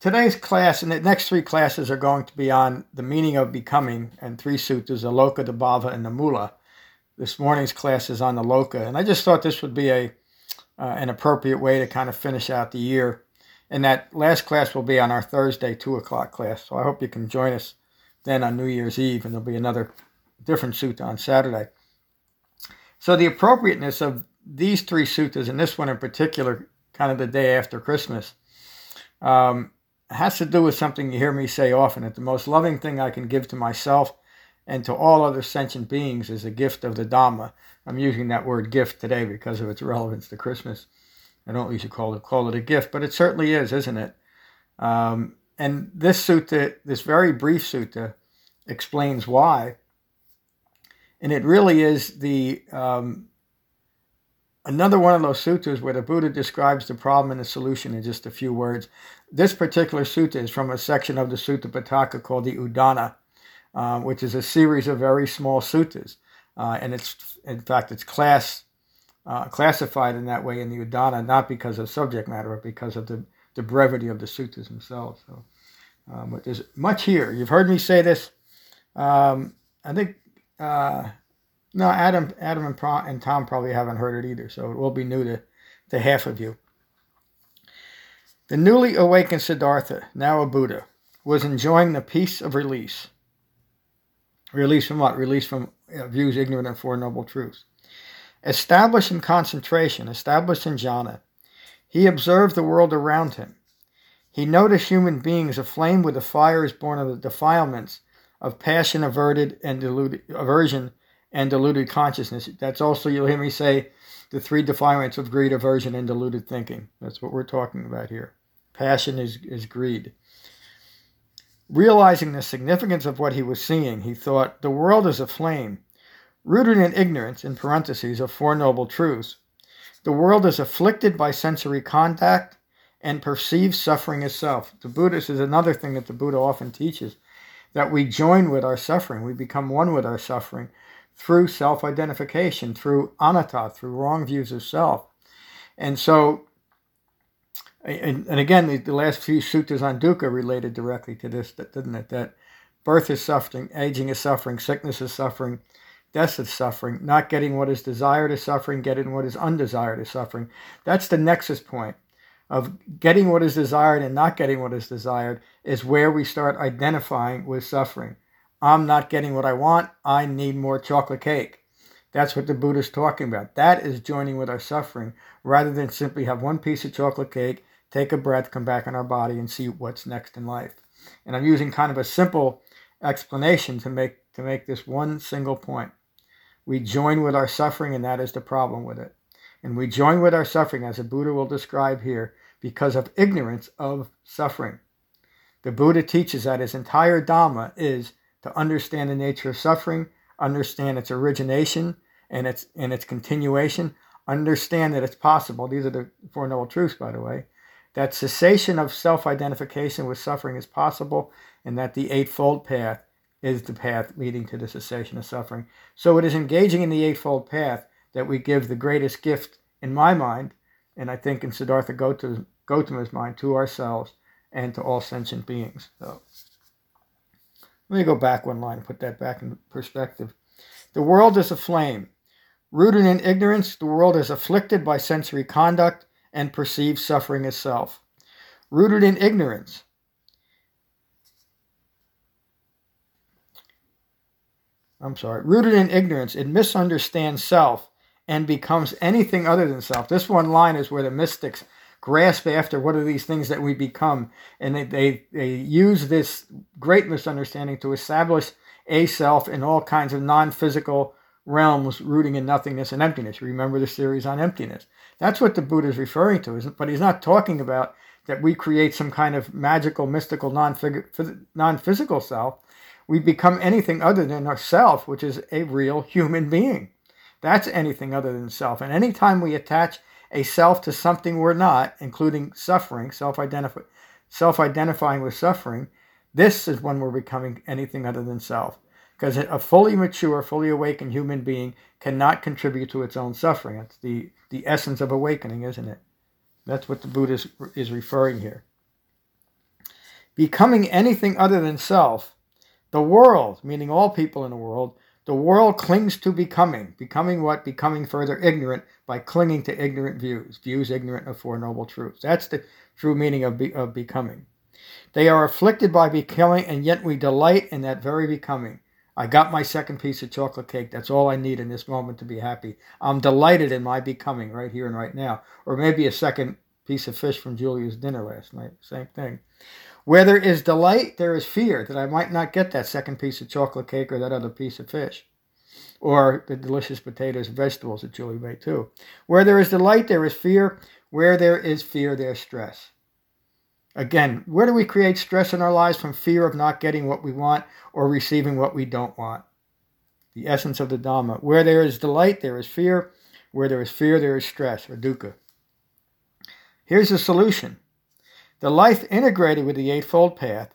Today's class and the next three classes are going to be on the meaning of becoming and three sutras, the Loka, the Bhava, and the Mula. This morning's class is on the Loka, and I just thought this would be a uh, an appropriate way to kind of finish out the year. And that last class will be on our Thursday two o'clock class. So I hope you can join us then on New Year's Eve, and there'll be another different sutta on Saturday. So the appropriateness of these three suttas, and this one in particular, kind of the day after Christmas. Um, has to do with something you hear me say often that the most loving thing I can give to myself and to all other sentient beings is a gift of the Dhamma. I'm using that word gift today because of its relevance to Christmas. I don't usually call it call it a gift, but it certainly is, isn't it? Um, and this sutta, this very brief sutta, explains why. And it really is the um, another one of those sutras where the Buddha describes the problem and the solution in just a few words. This particular sutta is from a section of the Sutta Pitaka called the Udana, uh, which is a series of very small suttas. Uh, and it's, in fact, it's class uh, classified in that way in the Udana, not because of subject matter, but because of the, the brevity of the suttas themselves. So, um, but there's much here. You've heard me say this. Um, I think uh, no, Adam, Adam and, Pro, and Tom probably haven't heard it either, so it will be new to, to half of you. The newly awakened Siddhartha, now a Buddha, was enjoying the peace of release. Release from what? Release from views ignorant of Four Noble Truths. Established in concentration, established in jhana, he observed the world around him. He noticed human beings aflame with the fires born of the defilements of passion averted and deluded, aversion and deluded consciousness. That's also, you'll hear me say, the three defilements of greed, aversion, and deluded thinking. That's what we're talking about here. Passion is, is greed. Realizing the significance of what he was seeing, he thought, the world is a flame, rooted in ignorance, in parentheses, of Four Noble Truths. The world is afflicted by sensory contact and perceives suffering itself. The Buddhist is another thing that the Buddha often teaches that we join with our suffering, we become one with our suffering through self identification, through anatta, through wrong views of self. And so, and, and again, the, the, last few sutras on dukkha related directly to this, didn't it? That birth is suffering, aging is suffering, sickness is suffering, death is suffering, not getting what is desired is suffering, getting what is undesired is suffering. That's the nexus point of getting what is desired and not getting what is desired is where we start identifying with suffering. I'm not getting what I want. I need more chocolate cake. That's what the Buddha is talking about. That is joining with our suffering rather than simply have one piece of chocolate cake, take a breath, come back in our body, and see what's next in life. And I'm using kind of a simple explanation to make to make this one single point. We join with our suffering, and that is the problem with it. And we join with our suffering, as the Buddha will describe here, because of ignorance of suffering. The Buddha teaches that his entire Dhamma is to understand the nature of suffering, understand its origination and its and its continuation, understand that it's possible. These are the Four Noble Truths, by the way. That cessation of self-identification with suffering is possible, and that the Eightfold Path is the path leading to the cessation of suffering. So it is engaging in the Eightfold Path that we give the greatest gift, in my mind, and I think in Siddhartha Gautama's mind, to ourselves and to all sentient beings. So. Let me go back one line and put that back in perspective. The world is a flame. Rooted in ignorance, the world is afflicted by sensory conduct and perceives suffering itself. Rooted in ignorance, I'm sorry, rooted in ignorance, it misunderstands self and becomes anything other than self. This one line is where the mystics grasp after what are these things that we become. And they, they, they use this great misunderstanding to establish a self in all kinds of non physical realms rooting in nothingness and emptiness. Remember the series on emptiness. That's what the Buddha is referring to, isn't? but he's not talking about that we create some kind of magical, mystical, non physical self. we become anything other than ourself, which is a real human being. That's anything other than self. And anytime we attach a self to something we're not, including suffering, self-identify, self-identifying with suffering, this is when we're becoming anything other than self. Because a fully mature, fully awakened human being cannot contribute to its own suffering. It's the, the essence of awakening, isn't it? That's what the Buddha is, is referring here. Becoming anything other than self, the world, meaning all people in the world, the world clings to becoming. Becoming what? Becoming further ignorant by clinging to ignorant views, views ignorant of Four Noble Truths. That's the true meaning of, be, of becoming. They are afflicted by becoming, and yet we delight in that very becoming. I got my second piece of chocolate cake. That's all I need in this moment to be happy. I'm delighted in my becoming right here and right now. Or maybe a second piece of fish from Julia's dinner last night. Same thing. Where there is delight, there is fear that I might not get that second piece of chocolate cake or that other piece of fish. Or the delicious potatoes and vegetables that Julie made too. Where there is delight, there is fear. Where there is fear, there's stress. Again, where do we create stress in our lives from fear of not getting what we want or receiving what we don't want? The essence of the Dhamma. Where there is delight, there is fear. Where there is fear, there is stress or dukkha. Here's the solution the life integrated with the Eightfold Path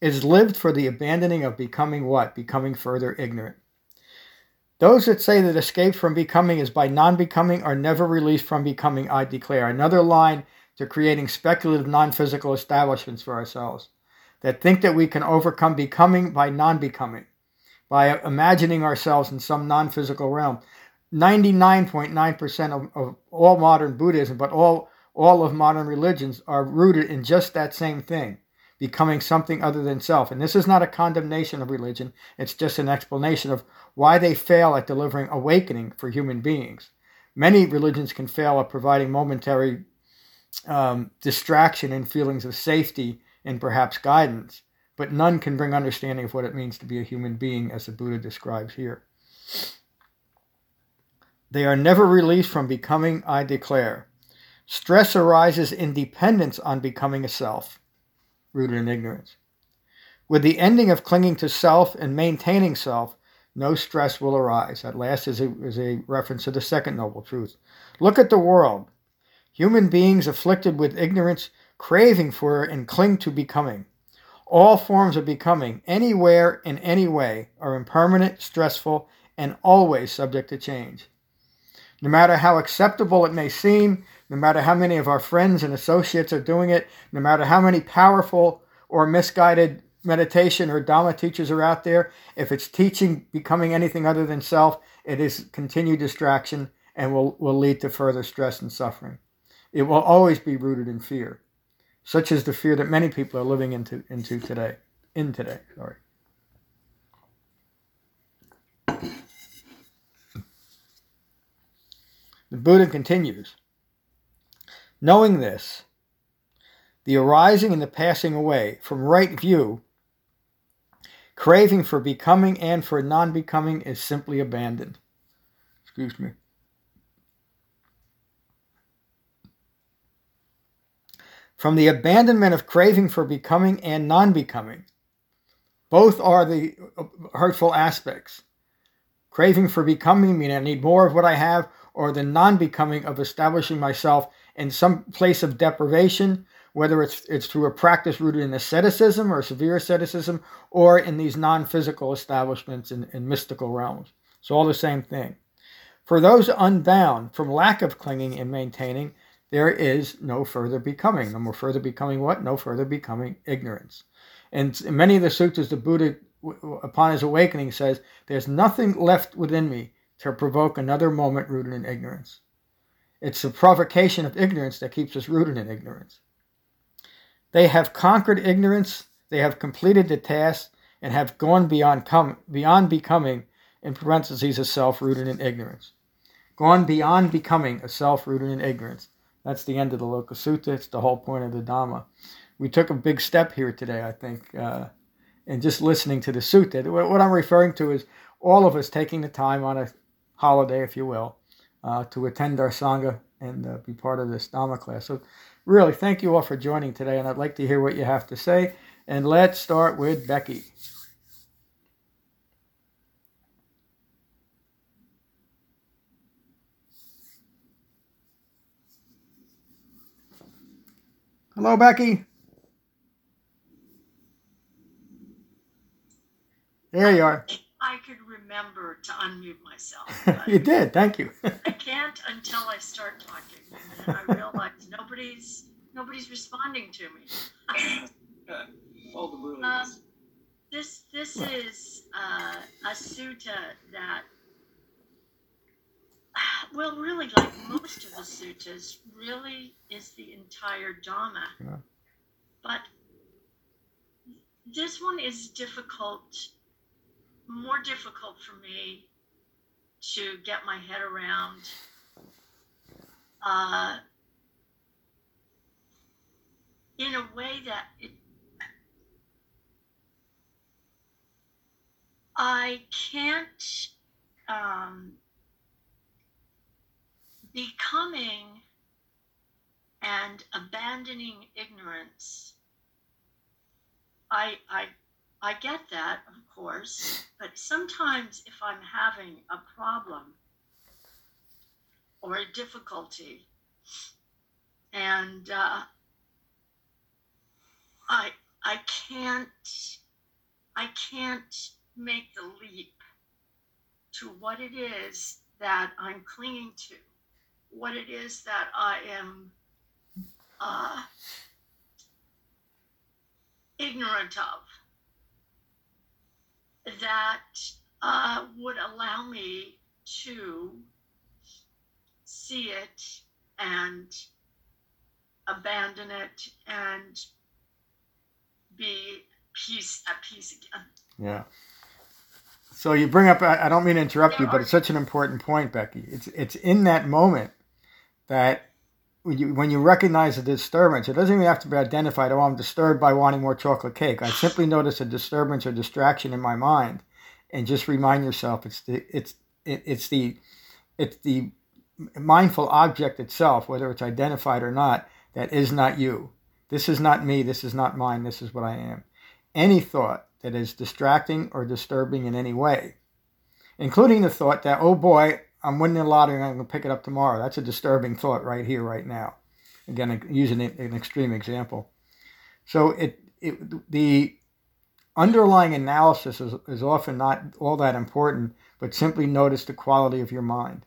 is lived for the abandoning of becoming what? Becoming further ignorant. Those that say that escape from becoming is by non becoming are never released from becoming, I declare. Another line to creating speculative non physical establishments for ourselves that think that we can overcome becoming by non becoming, by imagining ourselves in some non physical realm. 99.9% of, of all modern Buddhism, but all, all of modern religions, are rooted in just that same thing becoming something other than self. And this is not a condemnation of religion, it's just an explanation of why they fail at delivering awakening for human beings. Many religions can fail at providing momentary um, distraction and feelings of safety and perhaps guidance, but none can bring understanding of what it means to be a human being, as the Buddha describes here. They are never released from becoming, I declare. Stress arises in dependence on becoming a self, rooted in ignorance. With the ending of clinging to self and maintaining self, no stress will arise. At last is a, is a reference to the second noble truth. Look at the world. Human beings afflicted with ignorance, craving for and cling to becoming. All forms of becoming, anywhere, in any way, are impermanent, stressful, and always subject to change. No matter how acceptable it may seem, no matter how many of our friends and associates are doing it, no matter how many powerful or misguided meditation or Dhamma teachers are out there, if it's teaching becoming anything other than self, it is continued distraction and will, will lead to further stress and suffering. It will always be rooted in fear, such as the fear that many people are living into, into today. In today, sorry. The Buddha continues Knowing this, the arising and the passing away from right view, craving for becoming and for non becoming is simply abandoned. Excuse me. from the abandonment of craving for becoming and non becoming. Both are the hurtful aspects. Craving for becoming, meaning I need more of what I have, or the non becoming of establishing myself in some place of deprivation, whether it's, it's through a practice rooted in asceticism or severe asceticism, or in these non physical establishments in, in mystical realms. It's all the same thing. For those unbound from lack of clinging and maintaining, there is no further becoming. No more further becoming what? No further becoming ignorance. And in many of the sutras, the Buddha, upon his awakening, says, There's nothing left within me to provoke another moment rooted in ignorance. It's the provocation of ignorance that keeps us rooted in ignorance. They have conquered ignorance, they have completed the task, and have gone beyond, com- beyond becoming, in parentheses, a self rooted in ignorance. Gone beyond becoming a self rooted in ignorance. That's the end of the Loka Sutta. It's the whole point of the Dhamma. We took a big step here today, I think, uh, in just listening to the Sutta. What I'm referring to is all of us taking the time on a holiday, if you will, uh, to attend our Sangha and uh, be part of this Dhamma class. So, really, thank you all for joining today, and I'd like to hear what you have to say. And let's start with Becky. Hello, Becky. There you are. I remember to unmute myself. you did. Thank you. I can't until I start talking, and then I realize nobody's nobody's responding to me. All the brilliance. Um, this this is uh, a sutta that, well, really, like most of the suttas, really is the entire Dhamma. Yeah. But this one is difficult, more difficult for me to get my head around. Uh, in a way that it I can't um, becoming and abandoning ignorance. I I I get that, of course, but sometimes if I'm having a problem or a difficulty, and uh, I I can't I can't make the leap to what it is that I'm clinging to, what it is that I am uh, ignorant of, that uh, would allow me to see it and abandon it and be peace at peace again. Yeah. So you bring up I don't mean to interrupt you, but are- it's such an important point, Becky. It's it's in that moment that when you recognize a disturbance, it doesn't even have to be identified. Oh, I'm disturbed by wanting more chocolate cake. I simply notice a disturbance or distraction in my mind, and just remind yourself it's the it's it, it's the it's the mindful object itself, whether it's identified or not, that is not you. This is not me. This is not mine. This is what I am. Any thought that is distracting or disturbing in any way, including the thought that, oh boy, I'm winning the lottery and I'm going to pick it up tomorrow. That's a disturbing thought right here, right now. Again, using an extreme example. So it, it the underlying analysis is, is often not all that important, but simply notice the quality of your mind.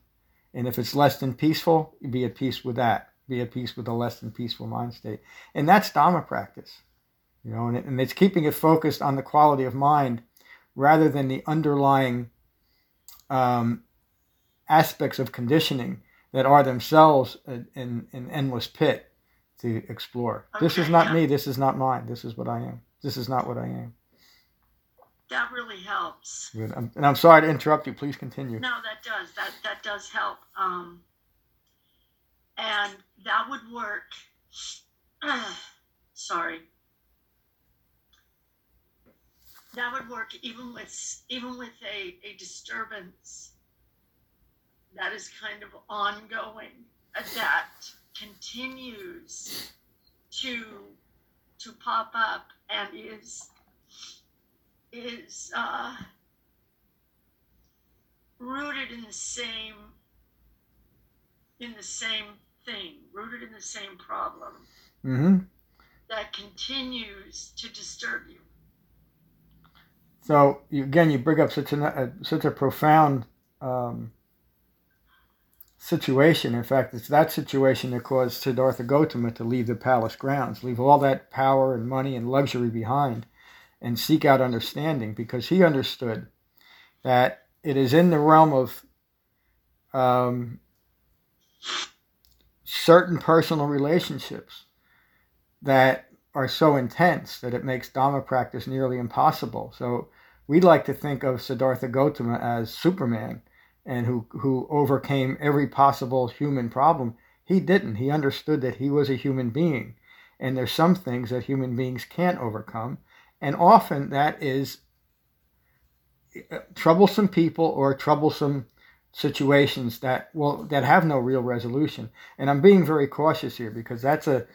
And if it's less than peaceful, be at peace with that. Be at peace with a less than peaceful mind state. And that's Dhamma practice. You know, and, it, and it's keeping it focused on the quality of mind rather than the underlying um, aspects of conditioning that are themselves an, an endless pit to explore. This is not yeah. me. This is not mine. This is what I am. This is not what I am. That really helps. Good. I'm- And I'm sorry to interrupt you. Please continue. No, that does. That that does help. Um, and that would work. sorry. That would work even with even with a, a disturbance that is kind of ongoing that continues to to pop up and is is uh, rooted in the same in the same thing, rooted in the same problem hmm that continues to disturb you. So you, again, you bring up such a, a such a profound um, situation. In fact, it's that situation that caused Siddhartha Gautama to leave the palace grounds, leave all that power and money and luxury behind, and seek out understanding because he understood that it is in the realm of um, certain personal relationships that are so intense that it makes Dhamma practice nearly impossible. So we'd like to think of Siddhartha Gautama as Superman and who, who overcame every possible human problem. He didn't. He understood that he was a human being. And there's some things that human beings can't overcome. And often that is uh, troublesome people or troublesome situations that well that have no real resolution. And I'm being very cautious here because that's a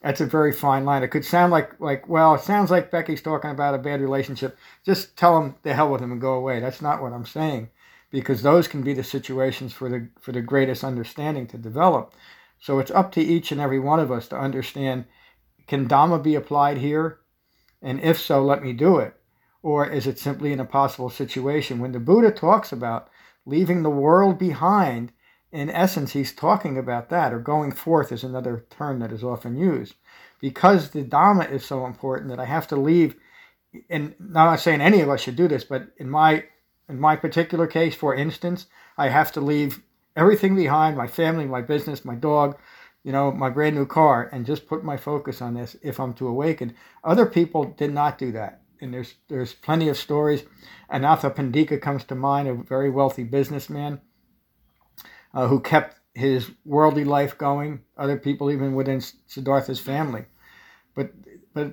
that's a very fine line. It could sound like like well, it sounds like Becky's talking about a bad relationship. Just tell him the hell with him and go away. That's not what I'm saying, because those can be the situations for the for the greatest understanding to develop. So it's up to each and every one of us to understand can Dhamma be applied here? And if so, let me do it. Or is it simply an impossible situation? When the Buddha talks about leaving the world behind, in essence, he's talking about that, or going forth is another term that is often used. Because the Dhamma is so important that I have to leave, and not saying any of us should do this, but in my in my particular case, for instance, I have to leave everything behind my family, my business, my dog, you know, my brand new car, and just put my focus on this if I'm to awaken. Other people did not do that. And there's there's plenty of stories. Anathapindika comes to mind, a very wealthy businessman uh, who kept his worldly life going. Other people, even within Siddhartha's family, but but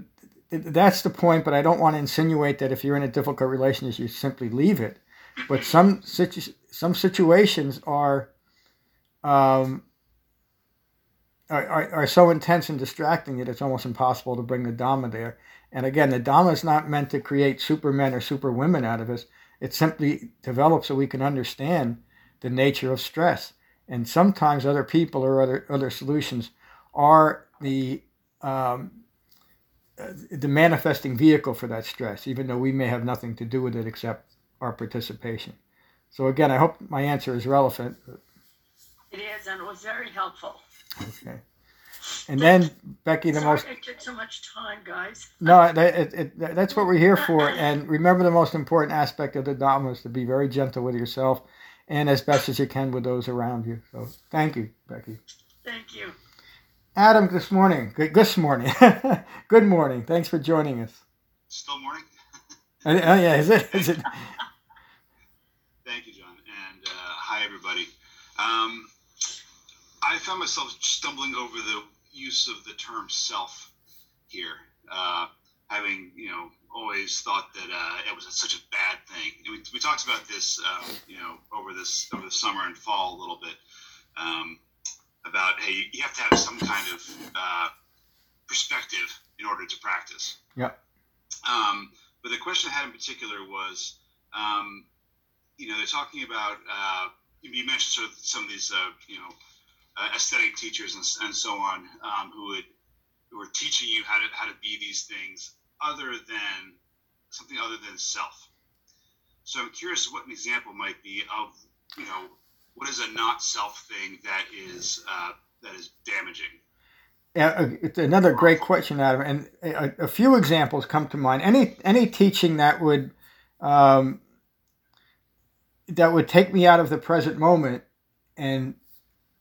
that's the point. But I don't want to insinuate that if you're in a difficult relationship, you simply leave it. But some situ- some situations are, um, are, are, are so intense and distracting that it's almost impossible to bring the Dhamma there. And again, the Dhamma is not meant to create supermen or superwomen out of us. It simply develops so we can understand the nature of stress. And sometimes other people or other other solutions are the um, the manifesting vehicle for that stress, even though we may have nothing to do with it except our participation. So again, I hope my answer is relevant. It is, and it was very helpful. Okay. And then Becky, the Sorry most it took so much time, guys. no, that, it, it, that's what we're here for. And remember, the most important aspect of the Dhamma is to be very gentle with yourself, and as best as you can with those around you. So thank you, Becky. Thank you. Adam, this morning. Good, this morning. Good morning. Thanks for joining us. Still morning? Uh, yeah, is it? Is it? Um, I found myself stumbling over the use of the term self here, uh, having, you know, always thought that uh, it was such a bad thing. We, we talked about this, um, you know, over this over the summer and fall a little bit um, about hey, you have to have some kind of uh, perspective in order to practice. Yep. Um, but the question I had in particular was, um, you know, they're talking about. You mentioned sort of some of these, uh, you know, uh, ascetic teachers and, and so on, um, who would who were teaching you how to how to be these things other than something other than self. So I'm curious what an example might be of, you know, what is a not self thing that is uh, that is damaging. Yeah, uh, it's another great question, Adam. And a, a, few examples come to mind. Any any teaching that would um, that would take me out of the present moment and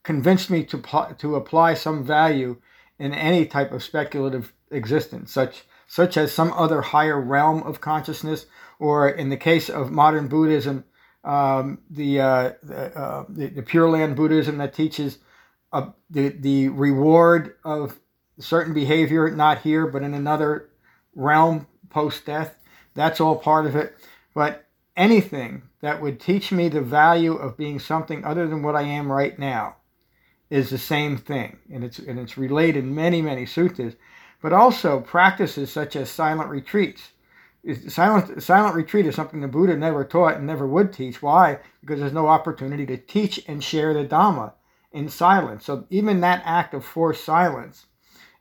convince me to to apply some value in any type of speculative existence, such such as some other higher realm of consciousness, or in the case of modern Buddhism, um, the, uh, the, uh, the, the Pure Land Buddhism that teaches uh, the the reward of certain behavior, not here but in another realm post death. That's all part of it. But anything that would teach me the value of being something other than what I am right now is the same thing, and it's and it's related in many many suttas, but also practices such as silent retreats. Silent silent retreat is something the Buddha never taught and never would teach. Why? Because there's no opportunity to teach and share the Dhamma in silence. So even that act of forced silence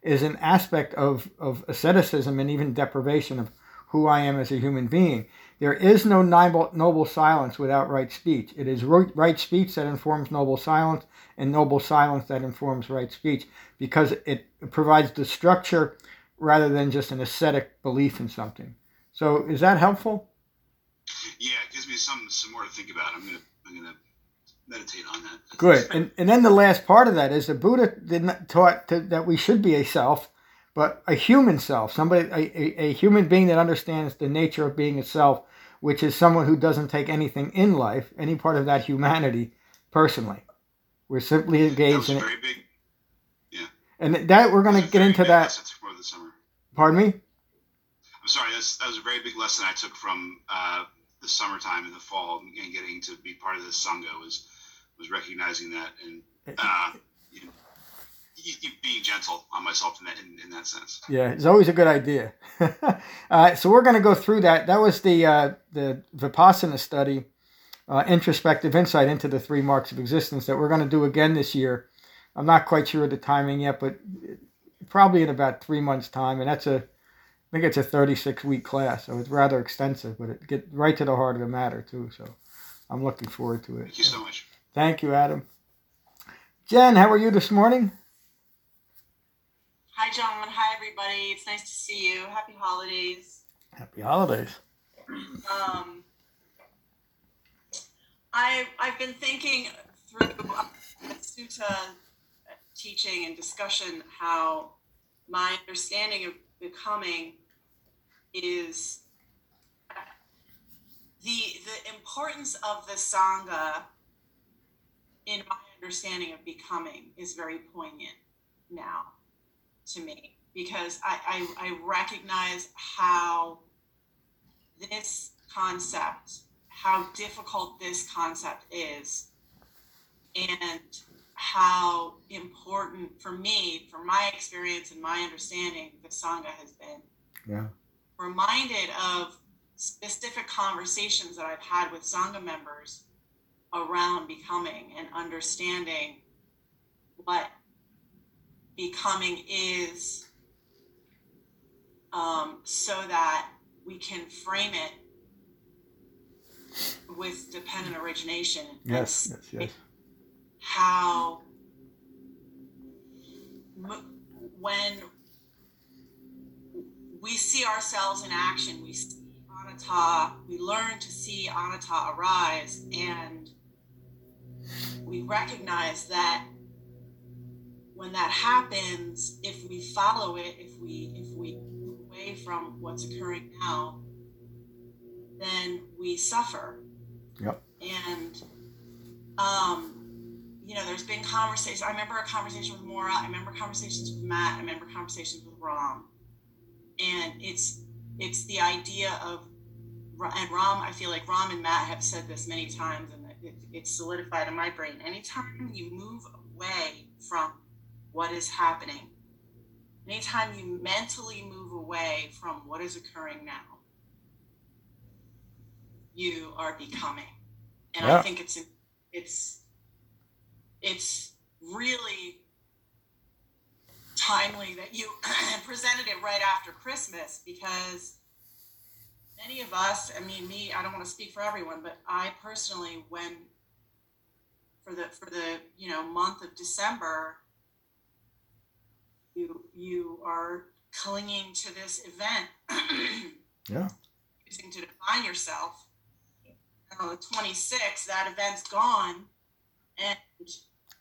is an aspect of, of asceticism and even deprivation of who I am as a human being. There is no noble, silence without right speech. It is right speech that informs noble silence, and noble silence that informs right speech, because it provides the structure rather than just an ascetic belief in something. So, is that helpful? Yeah, it gives me some some more to think about. I'm gonna I'm gonna meditate on that. Good, and and then the last part of that is the Buddha did not taught to, that we should be a self, but a human self, somebody, a, a, a, human being that understands the nature of being a self, which is someone who doesn't take anything in life, any part of that humanity, personally. We're simply engaged in it. Big, yeah. And that we're going to get into that. Pardon me. I'm sorry. That's, that was a very big lesson I took from uh, the summertime and the fall and getting to be part of the sangha was was recognizing that and uh, you know, being gentle on myself in that in, in, that sense. Yeah, it's always a good idea. uh, so we're going to go through that. That was the uh, the vipassana study, uh, introspective insight into the three marks of existence that we're going to do again this year. I'm not quite sure of the timing yet, but probably in about three months' time, and that's a, I think it's a 36 week class, so it's rather extensive, but it get right to the heart of the matter too. So I'm looking forward to it. Thank you so much. Thank you, Adam. Jen, how are you this morning? Hi, John. Hi, everybody. It's nice to see you. Happy holidays. Happy holidays. Um, I I've been thinking through Sutta teaching and discussion how my understanding of becoming is the the importance of the sangha in my understanding of becoming is very poignant now to me because I, I, I recognize how this concept, how difficult this concept is, and how important for me, for my experience and my understanding, the Sangha has been. Yeah. Reminded of specific conversations that I've had with Sangha members around becoming and understanding what becoming is um, so that we can frame it with dependent origination. Yes, yes, yes. How when we see ourselves in action, we see anatta, we learn to see anatta arise, and we recognize that when that happens, if we follow it, if we if we move away from what's occurring now, then we suffer. Yep. And um, you know, there's been conversations. I remember a conversation with Mora. I remember conversations with Matt. I remember conversations with Ram. And it's it's the idea of and Ram. I feel like Ram and Matt have said this many times, and it, it's solidified in my brain. Anytime you move away from what is happening, anytime you mentally move away from what is occurring now, you are becoming. And yeah. I think it's it's it's really timely that you presented it right after Christmas because many of us, I mean me, I don't want to speak for everyone, but I personally when for the for the, you know, month of December you you are clinging to this event. yeah. Using to define yourself the 26th, that event's gone, and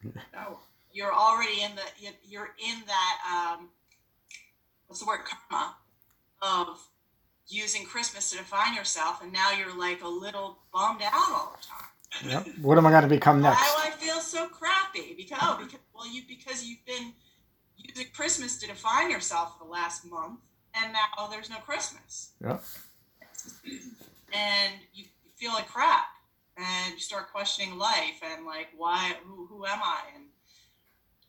oh, you're already in the you're in that um, what's the word karma of using Christmas to define yourself, and now you're like a little bummed out all the time. Yep. What am I going to become next? Why do I feel so crappy? Because oh, because well, you because you've been using Christmas to define yourself for the last month, and now there's no Christmas. Yep. And you feel like crap and you start questioning life and like why who, who am i? And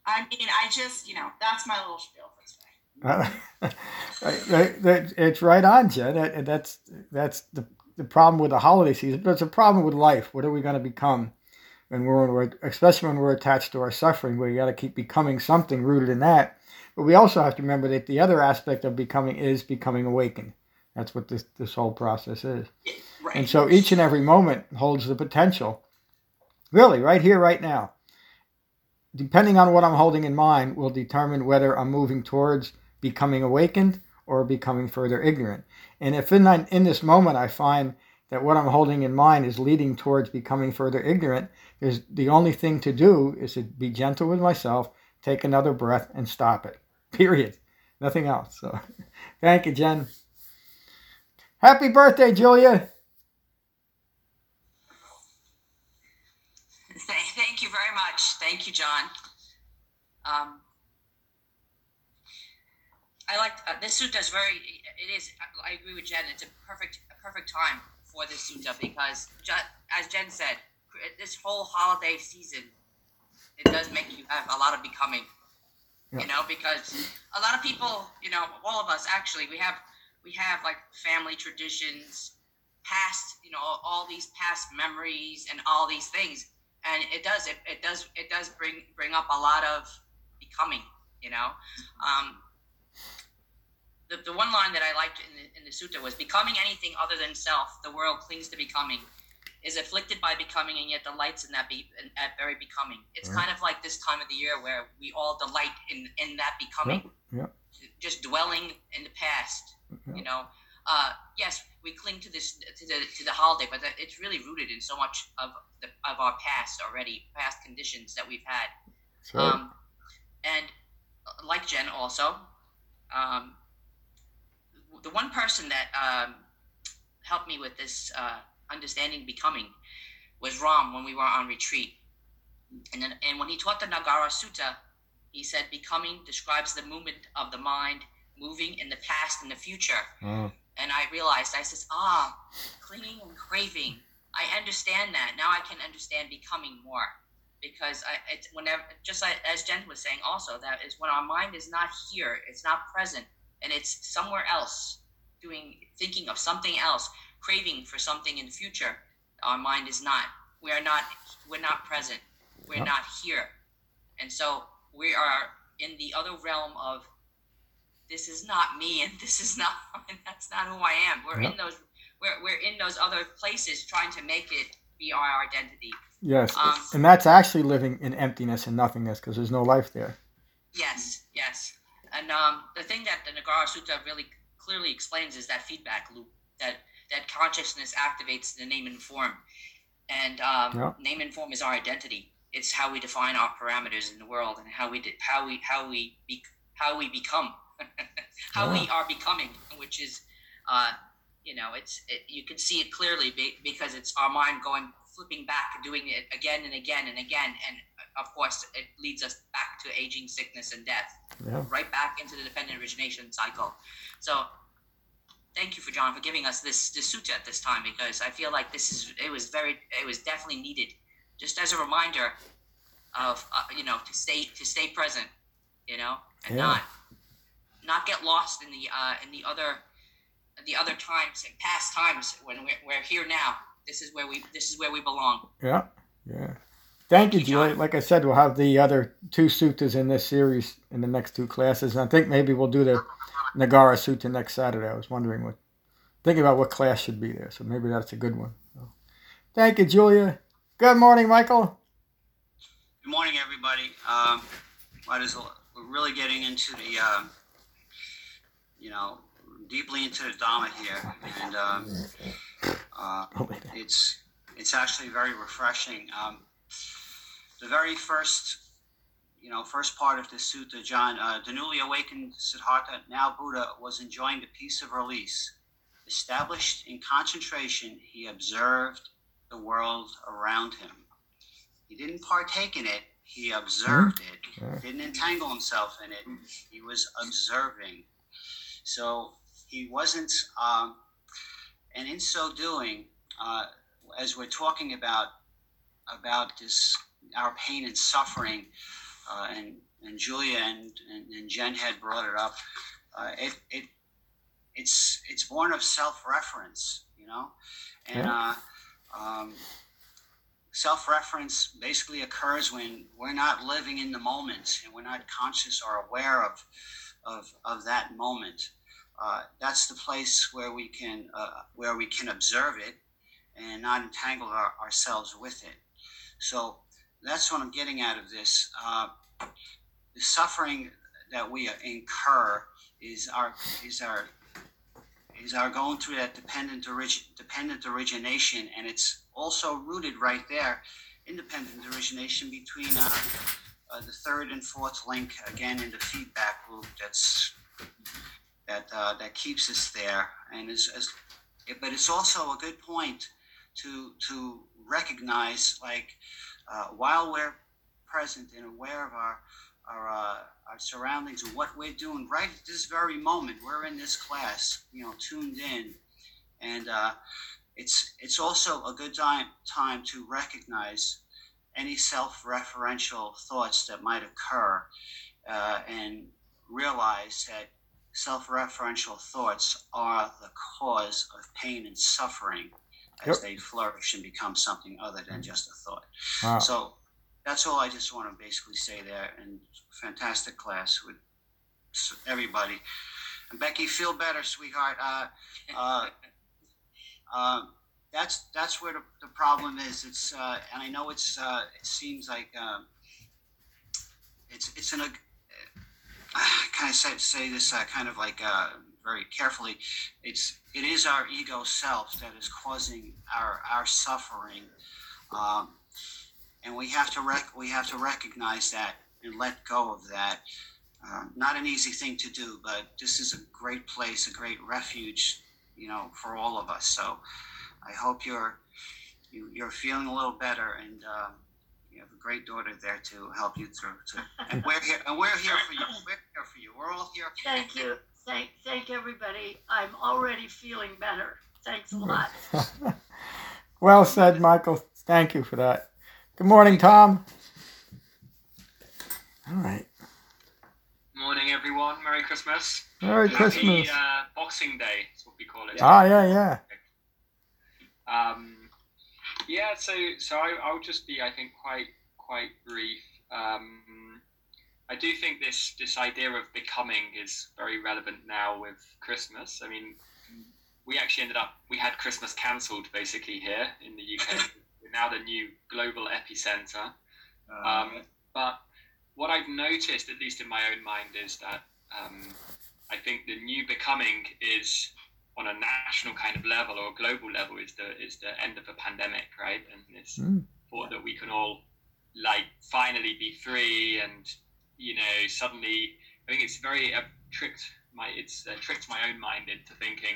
i mean i just you know that's my little spiel for today. It's right on jen. That's that's the, the problem with the holiday season but it's a problem with life. What are we going to become when we're especially when we're attached to our suffering we got to keep becoming something rooted in that but we also have to remember that the other aspect of becoming is becoming awakened that's what this this whole process is Right. And so each and every moment holds the potential, really, right here, right now. Depending on what I'm holding in mind, will determine whether I'm moving towards becoming awakened or becoming further ignorant. And if in, in this moment I find that what I'm holding in mind is leading towards becoming further ignorant, there's the only thing to do is to be gentle with myself, take another breath, and stop it. Period. Nothing else. So, thank you, Jen. Happy birthday, Julia. Thank you very much. Thank you, John. Um, I like uh, this sutta is very. It is. I agree with Jen. It's a perfect, a perfect time for this sutta because, as Jen said, this whole holiday season, it does make you have a lot of becoming. Yeah. You know, because a lot of people, you know, all of us actually, we have we have like family traditions, past, you know, all these past memories and all these things and it does it, it does it does bring bring up a lot of becoming you know um, the, the one line that I liked in the, in the sutta was becoming anything other than self, the world clings to becoming, is afflicted by becoming and yet delights in that be in, at very becoming. It's Right. kind of like this time of the year where we all delight in, in that becoming, Yeah. just dwelling in the past. You know, uh, yes, we cling to this to the to the holiday, but it's really rooted in so much of the of our past already, past conditions that we've had. Right. Um, and uh, like Jen also, um, the one person that um, helped me with this uh, understanding becoming was Ram when we were on retreat. And then, and when he taught the Nagara Sutta, he said becoming describes the movement of the mind moving in the past and the future. Oh, And I realized, I says, ah, clinging and craving. I understand that. Now I can understand becoming more. Because I, it's whenever, just like, as Jen was saying also, that is when our mind is not here, it's not present, and it's somewhere else, doing, thinking of something else, craving for something in the future. Our mind is not. We are not. We're not present. We're not here, and so we are in the other realm of this is not me and this is not and that's not who I am. We're in those we're, we're in those other places trying to make it be our identity. yes. Um, and that's actually living in emptiness and nothingness because there's no life there. Yes, yes. And um, the thing that the Nagara Sutta really clearly explains is that feedback loop that that consciousness activates the name and form, and um, Yeah. name and form is our identity. It's how we define our parameters in the world and how we de- how we how we be- how we become, how we are becoming, which is, uh, you know, it's it, you can see it clearly be, because it's our mind going flipping back doing it again and again and again, and of course it leads us back to aging, sickness, and death Yeah. right back into the dependent origination cycle. So thank you for John for giving us this this sutta at this time because I feel like this is it was very it was definitely needed just as a reminder of uh, you know to stay to stay present you know and Yeah. not not get lost in the uh, in the other the other times and past times when we're, we're here now this is where we this is where we belong Yeah. Yeah. Thank you, Julie. Like I said, we'll have the other two suttas in this series in the next two classes. And I think maybe we'll do the Nagara Sutta next Saturday. I was wondering what, thinking about what class should be there. So maybe that's a good one. So, thank you, Julia. Good morning, Michael. Good morning, everybody. Um, as well, we're really getting into the, um, you know, deeply into the Dhamma here, and um, uh, it's it's actually very refreshing. Um, the very first, you know, first part of the sutta, John, uh, the newly awakened Siddhartha, now Buddha, was enjoying the peace of release. Established in concentration, he observed the world around him. He didn't partake in it, he observed it, Yeah. didn't entangle himself in it. He was observing. So he wasn't, um, and in so doing, uh, as we're talking about about this our pain and suffering, uh, and and Julia and, and, and Jen had brought it up. Uh, it it it's it's born of self-reference, you know, and uh, um, self-reference basically occurs when we're not living in the moment and we're not conscious or aware of of, of that moment. Uh, that's the place where we can uh, where we can observe it and not entangle our, ourselves with it. So that's what I'm getting out of this. Uh, the suffering that we incur is our is our is our going through that dependent origin dependent origination, and it's also rooted right there, independent origination between uh, uh, the third and fourth link again in the feedback loop. That's that uh, that keeps us there, and is as but it's also a good point to to recognize like uh, while we're present and aware of our our, uh, our surroundings and what we're doing right at this very moment we're in this class you know tuned in. And uh, it's it's also a good time time to recognize any self-referential thoughts that might occur uh, and realize that self-referential thoughts are the cause of pain and suffering as Yep. they flourish and become something other than just a thought. Wow. So that's all I just want to basically say there. And fantastic class with everybody. And Becky, feel better, sweetheart. Uh, uh, uh, that's that's where the, the problem is. It's uh, and I know it's uh, it seems like um, it's it's an uh, kind of say, say this uh, kind of like uh, very carefully. It's it is our ego self that is causing our our suffering, um, and we have to rec- we have to recognize that and let go of that. Uh, not an easy thing to do, but this is a great place, a great refuge, you know, for all of us. So I hope you're you, you're feeling a little better, and uh, you have a great daughter there to help you through. And we're here, and we're here for you. We're here for you. We're all here. Thank you. Thank, thank everybody. I'm already feeling better. Thanks a lot. well said, Michael. Thank you for that. Good morning, Tom. All right. Morning, everyone. Merry Christmas. Merry Happy, Christmas. Uh, Boxing Day is what we call it. Ah, yeah, yeah. Um, yeah. So, so I, I'll just be, I think, quite, quite brief. Um, I do think this, this idea of becoming is very relevant now with Christmas. I mean, we actually ended up, we had Christmas cancelled basically here in the UK. We're now the new global epicenter. Um, but what I've noticed, at least in my own mind, is that um, I think the new becoming is on a national kind of level or a global level is the is the end of a pandemic, right? And this Mm. thought that we can all like finally be free, and you know, suddenly I think it's very uh, tricked my it's uh, tricked my own mind into thinking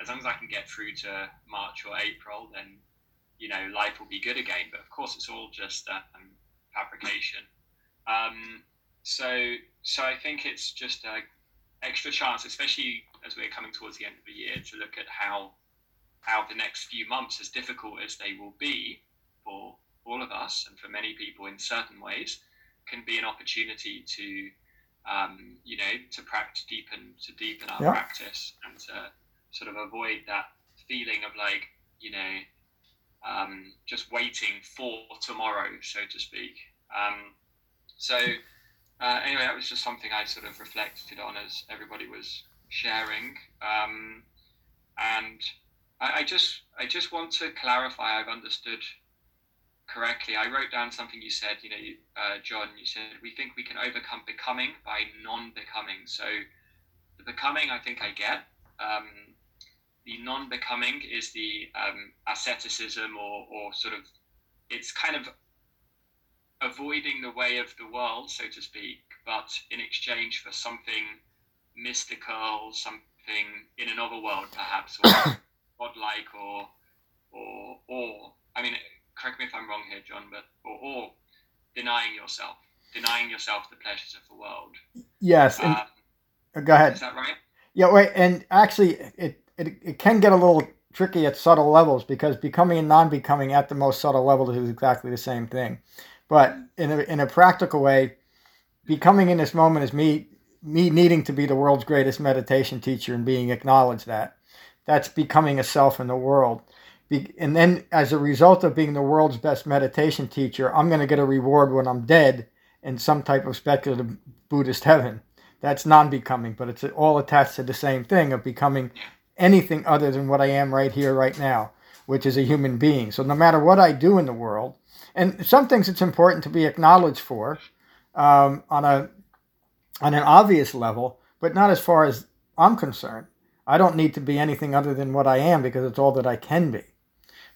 as long as I can get through to March or April, then you know life will be good again. But of course, it's all just um, fabrication. Um, so, so I think it's just a extra chance, especially as we're coming towards the end of the year, to look at how how the next few months, as difficult as they will be for all of us and for many people in certain ways, can be an opportunity to, um, you know, to practice deepen to deepen our Yeah. practice and to sort of avoid that feeling of like, you know, um, just waiting for tomorrow, so to speak. Um, so uh, anyway, that was just something I sort of reflected on as everybody was sharing, um, and I, I just I just want to clarify I've understood correctly. I wrote down something you said. You know, uh, John, you said we think we can overcome becoming by non-becoming. So the becoming, I think I get. Um, the non-becoming is the um, asceticism, or or sort of it's kind of avoiding the way of the world, so to speak, but in exchange for something mystical, something in another world, perhaps, or godlike, or or or I mean, correct me if I'm wrong here, John, but or, or denying yourself, denying yourself the pleasures of the world. Yes. And, Um, uh, go ahead. is that right? Yeah, wait, and actually, it, it, it can get a little tricky at subtle levels because becoming and non becoming at the most subtle level is exactly the same thing. But in a, in a practical way, becoming in this moment is me me needing to be the world's greatest meditation teacher and being acknowledged that. That's becoming a self in the world. And then, as a result of being the world's best meditation teacher, I'm going to get a reward when I'm dead in some type of speculative Buddhist heaven. That's non becoming, but it's all attached to the same thing of becoming anything other than what I am right here, right now, which is a human being. So, no matter what I do in the world, and some things it's important to be acknowledged for um, on a on an obvious level, but not as far as I'm concerned. I don't need to be anything other than what I am because it's all that I can be.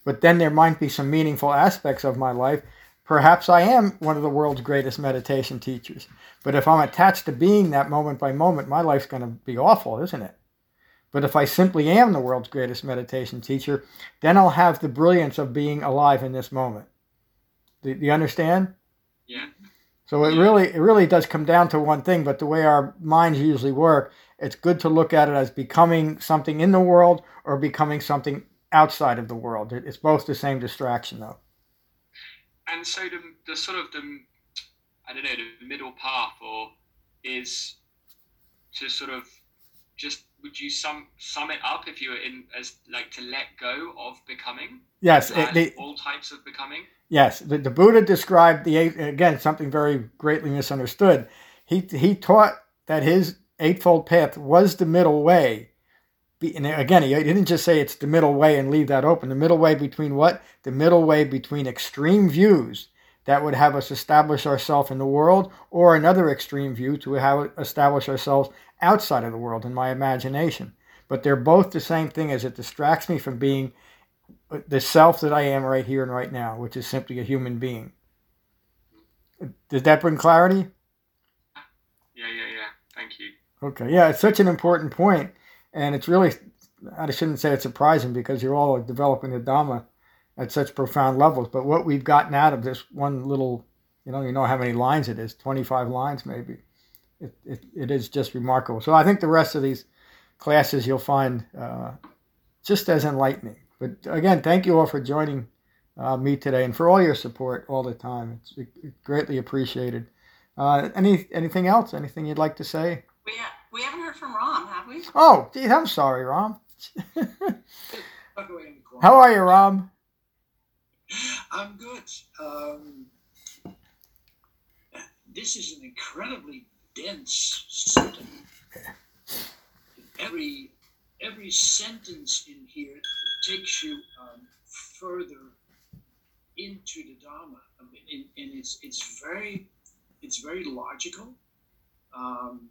But then there might be some meaningful aspects of my life. Perhaps I am one of the world's greatest meditation teachers. But if I'm attached to being that moment by moment, my life's going to be awful, isn't it? But if I simply am the world's greatest meditation teacher, then I'll have the brilliance of being alive in this moment. Do, do you understand? Yeah. So it Yeah. really it really does come down to one thing, but the way our minds usually work, it's good to look at it as becoming something in the world or becoming something outside of the world. It's both the same distraction though. and so the, the sort of the I don't know the middle path or is to sort of just would you sum sum it up if you were in as like to let go of becoming Yes, it, the, all types of becoming yes. The, the Buddha described the eight- again something very greatly misunderstood. He he taught that his Eightfold Path was the middle way. And again, he didn't just say it's the middle way and leave that open. The middle way between what? The middle way between extreme views that would have us establish ourselves in the world, or another extreme view to have establish ourselves outside of the world in my imagination. But they're both the same thing as it distracts me from being uh, the self that I am right here and right now, which is simply a human being. Does that bring clarity? Yeah, yeah, yeah. Thank you. Okay, yeah, it's such an important point, and it's really, I shouldn't say it's surprising because you're all developing the Dhamma at such profound levels. But what we've gotten out of this one little, you know, you know how many lines it is, 25 lines maybe. It, it, it is just remarkable. So I think the rest of these classes you'll find uh, just as enlightening. But again, thank you all for joining uh, me today and for all your support all the time. It's greatly appreciated. Uh, any anything else? Anything you'd like to say? We ha- we haven't from Ram, have we? Oh, geez, I'm sorry, Ram. How are you, Ram? I'm good. Um, this is an incredibly dense sentence. Every every sentence in here takes you um, further into the Dharma, I mean, and, and, it's it's very it's very logical. Um,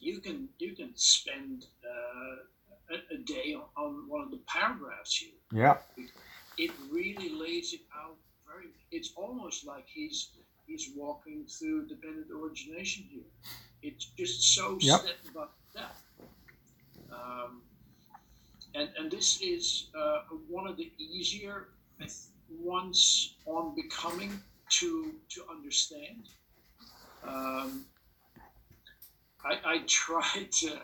you can you can spend uh, a, a, day on, on, one of the paragraphs here. Yeah. It really lays it out very. It's almost like he's he's walking through the dependent origination here. It's just so yep. step by step. Um, and and this is uh, one of the easier ones on becoming to to understand. Um, I, I tried to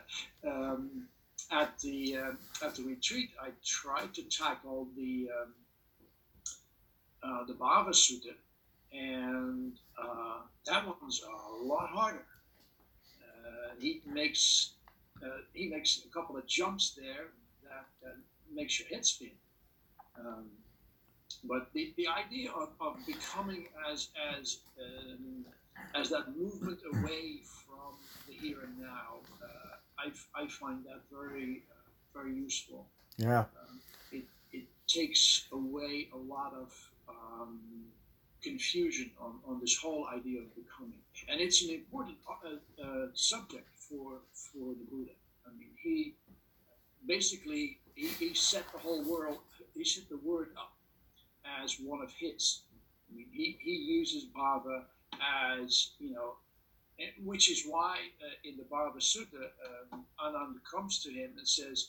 um, at the uh, at the retreat. I tried to tackle the um, uh, the Bhava Sutta, and uh, that one's a lot harder. Uh, he makes uh, he makes a couple of jumps there that, makes your head spin. Um, but the, the idea of, of becoming as as um, as that movement away from the here and now, uh, I, I find that very uh, very useful. Yeah. Um, it, it takes away a lot of um, confusion on, on this whole idea of becoming, and it's an important uh, uh, subject for for the Buddha. I mean, he basically he, he set the whole world, he set the word up as one of his. I mean, he, he uses bhava as, you know, which is why uh, in the Bhava Sutta, um, Ananda comes to him and says,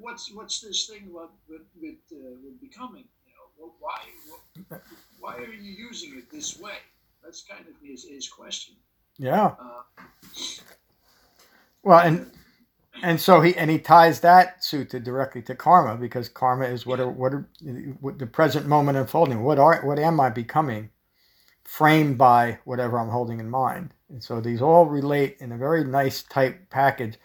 "What's what's this thing with with, with, uh, with becoming? You know, why what, why are you using it this way?" That's kind of his his question. Yeah. Uh, well, and and so he and he ties that sutta directly to karma because karma is what are, what, are, what the present moment unfolding. What are what am I becoming, framed by whatever I'm holding in mind. And so these all relate in a very nice tight package,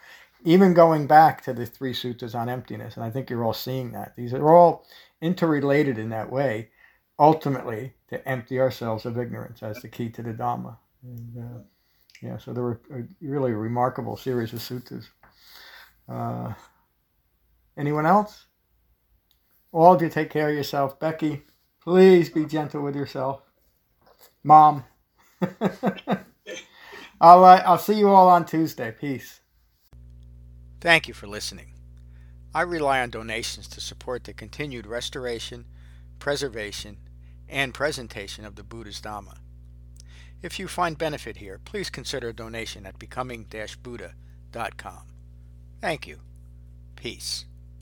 even going back to the three suttas on emptiness. And I think you're all seeing that these are all interrelated in that way. Ultimately, to empty ourselves of ignorance as the key to the Dhamma. And, uh, yeah, so there were a really remarkable series of suttas. Uh, anyone else? All of you take care of yourself. Becky, please be gentle with yourself. Mom. I'll, uh, I'll see you all on Tuesday. Peace. Thank you for listening. I rely on donations to support the continued restoration, preservation, and presentation of the Buddha's Dhamma. If you find benefit here, please consider a donation at becoming-buddha.com. Thank you. Peace.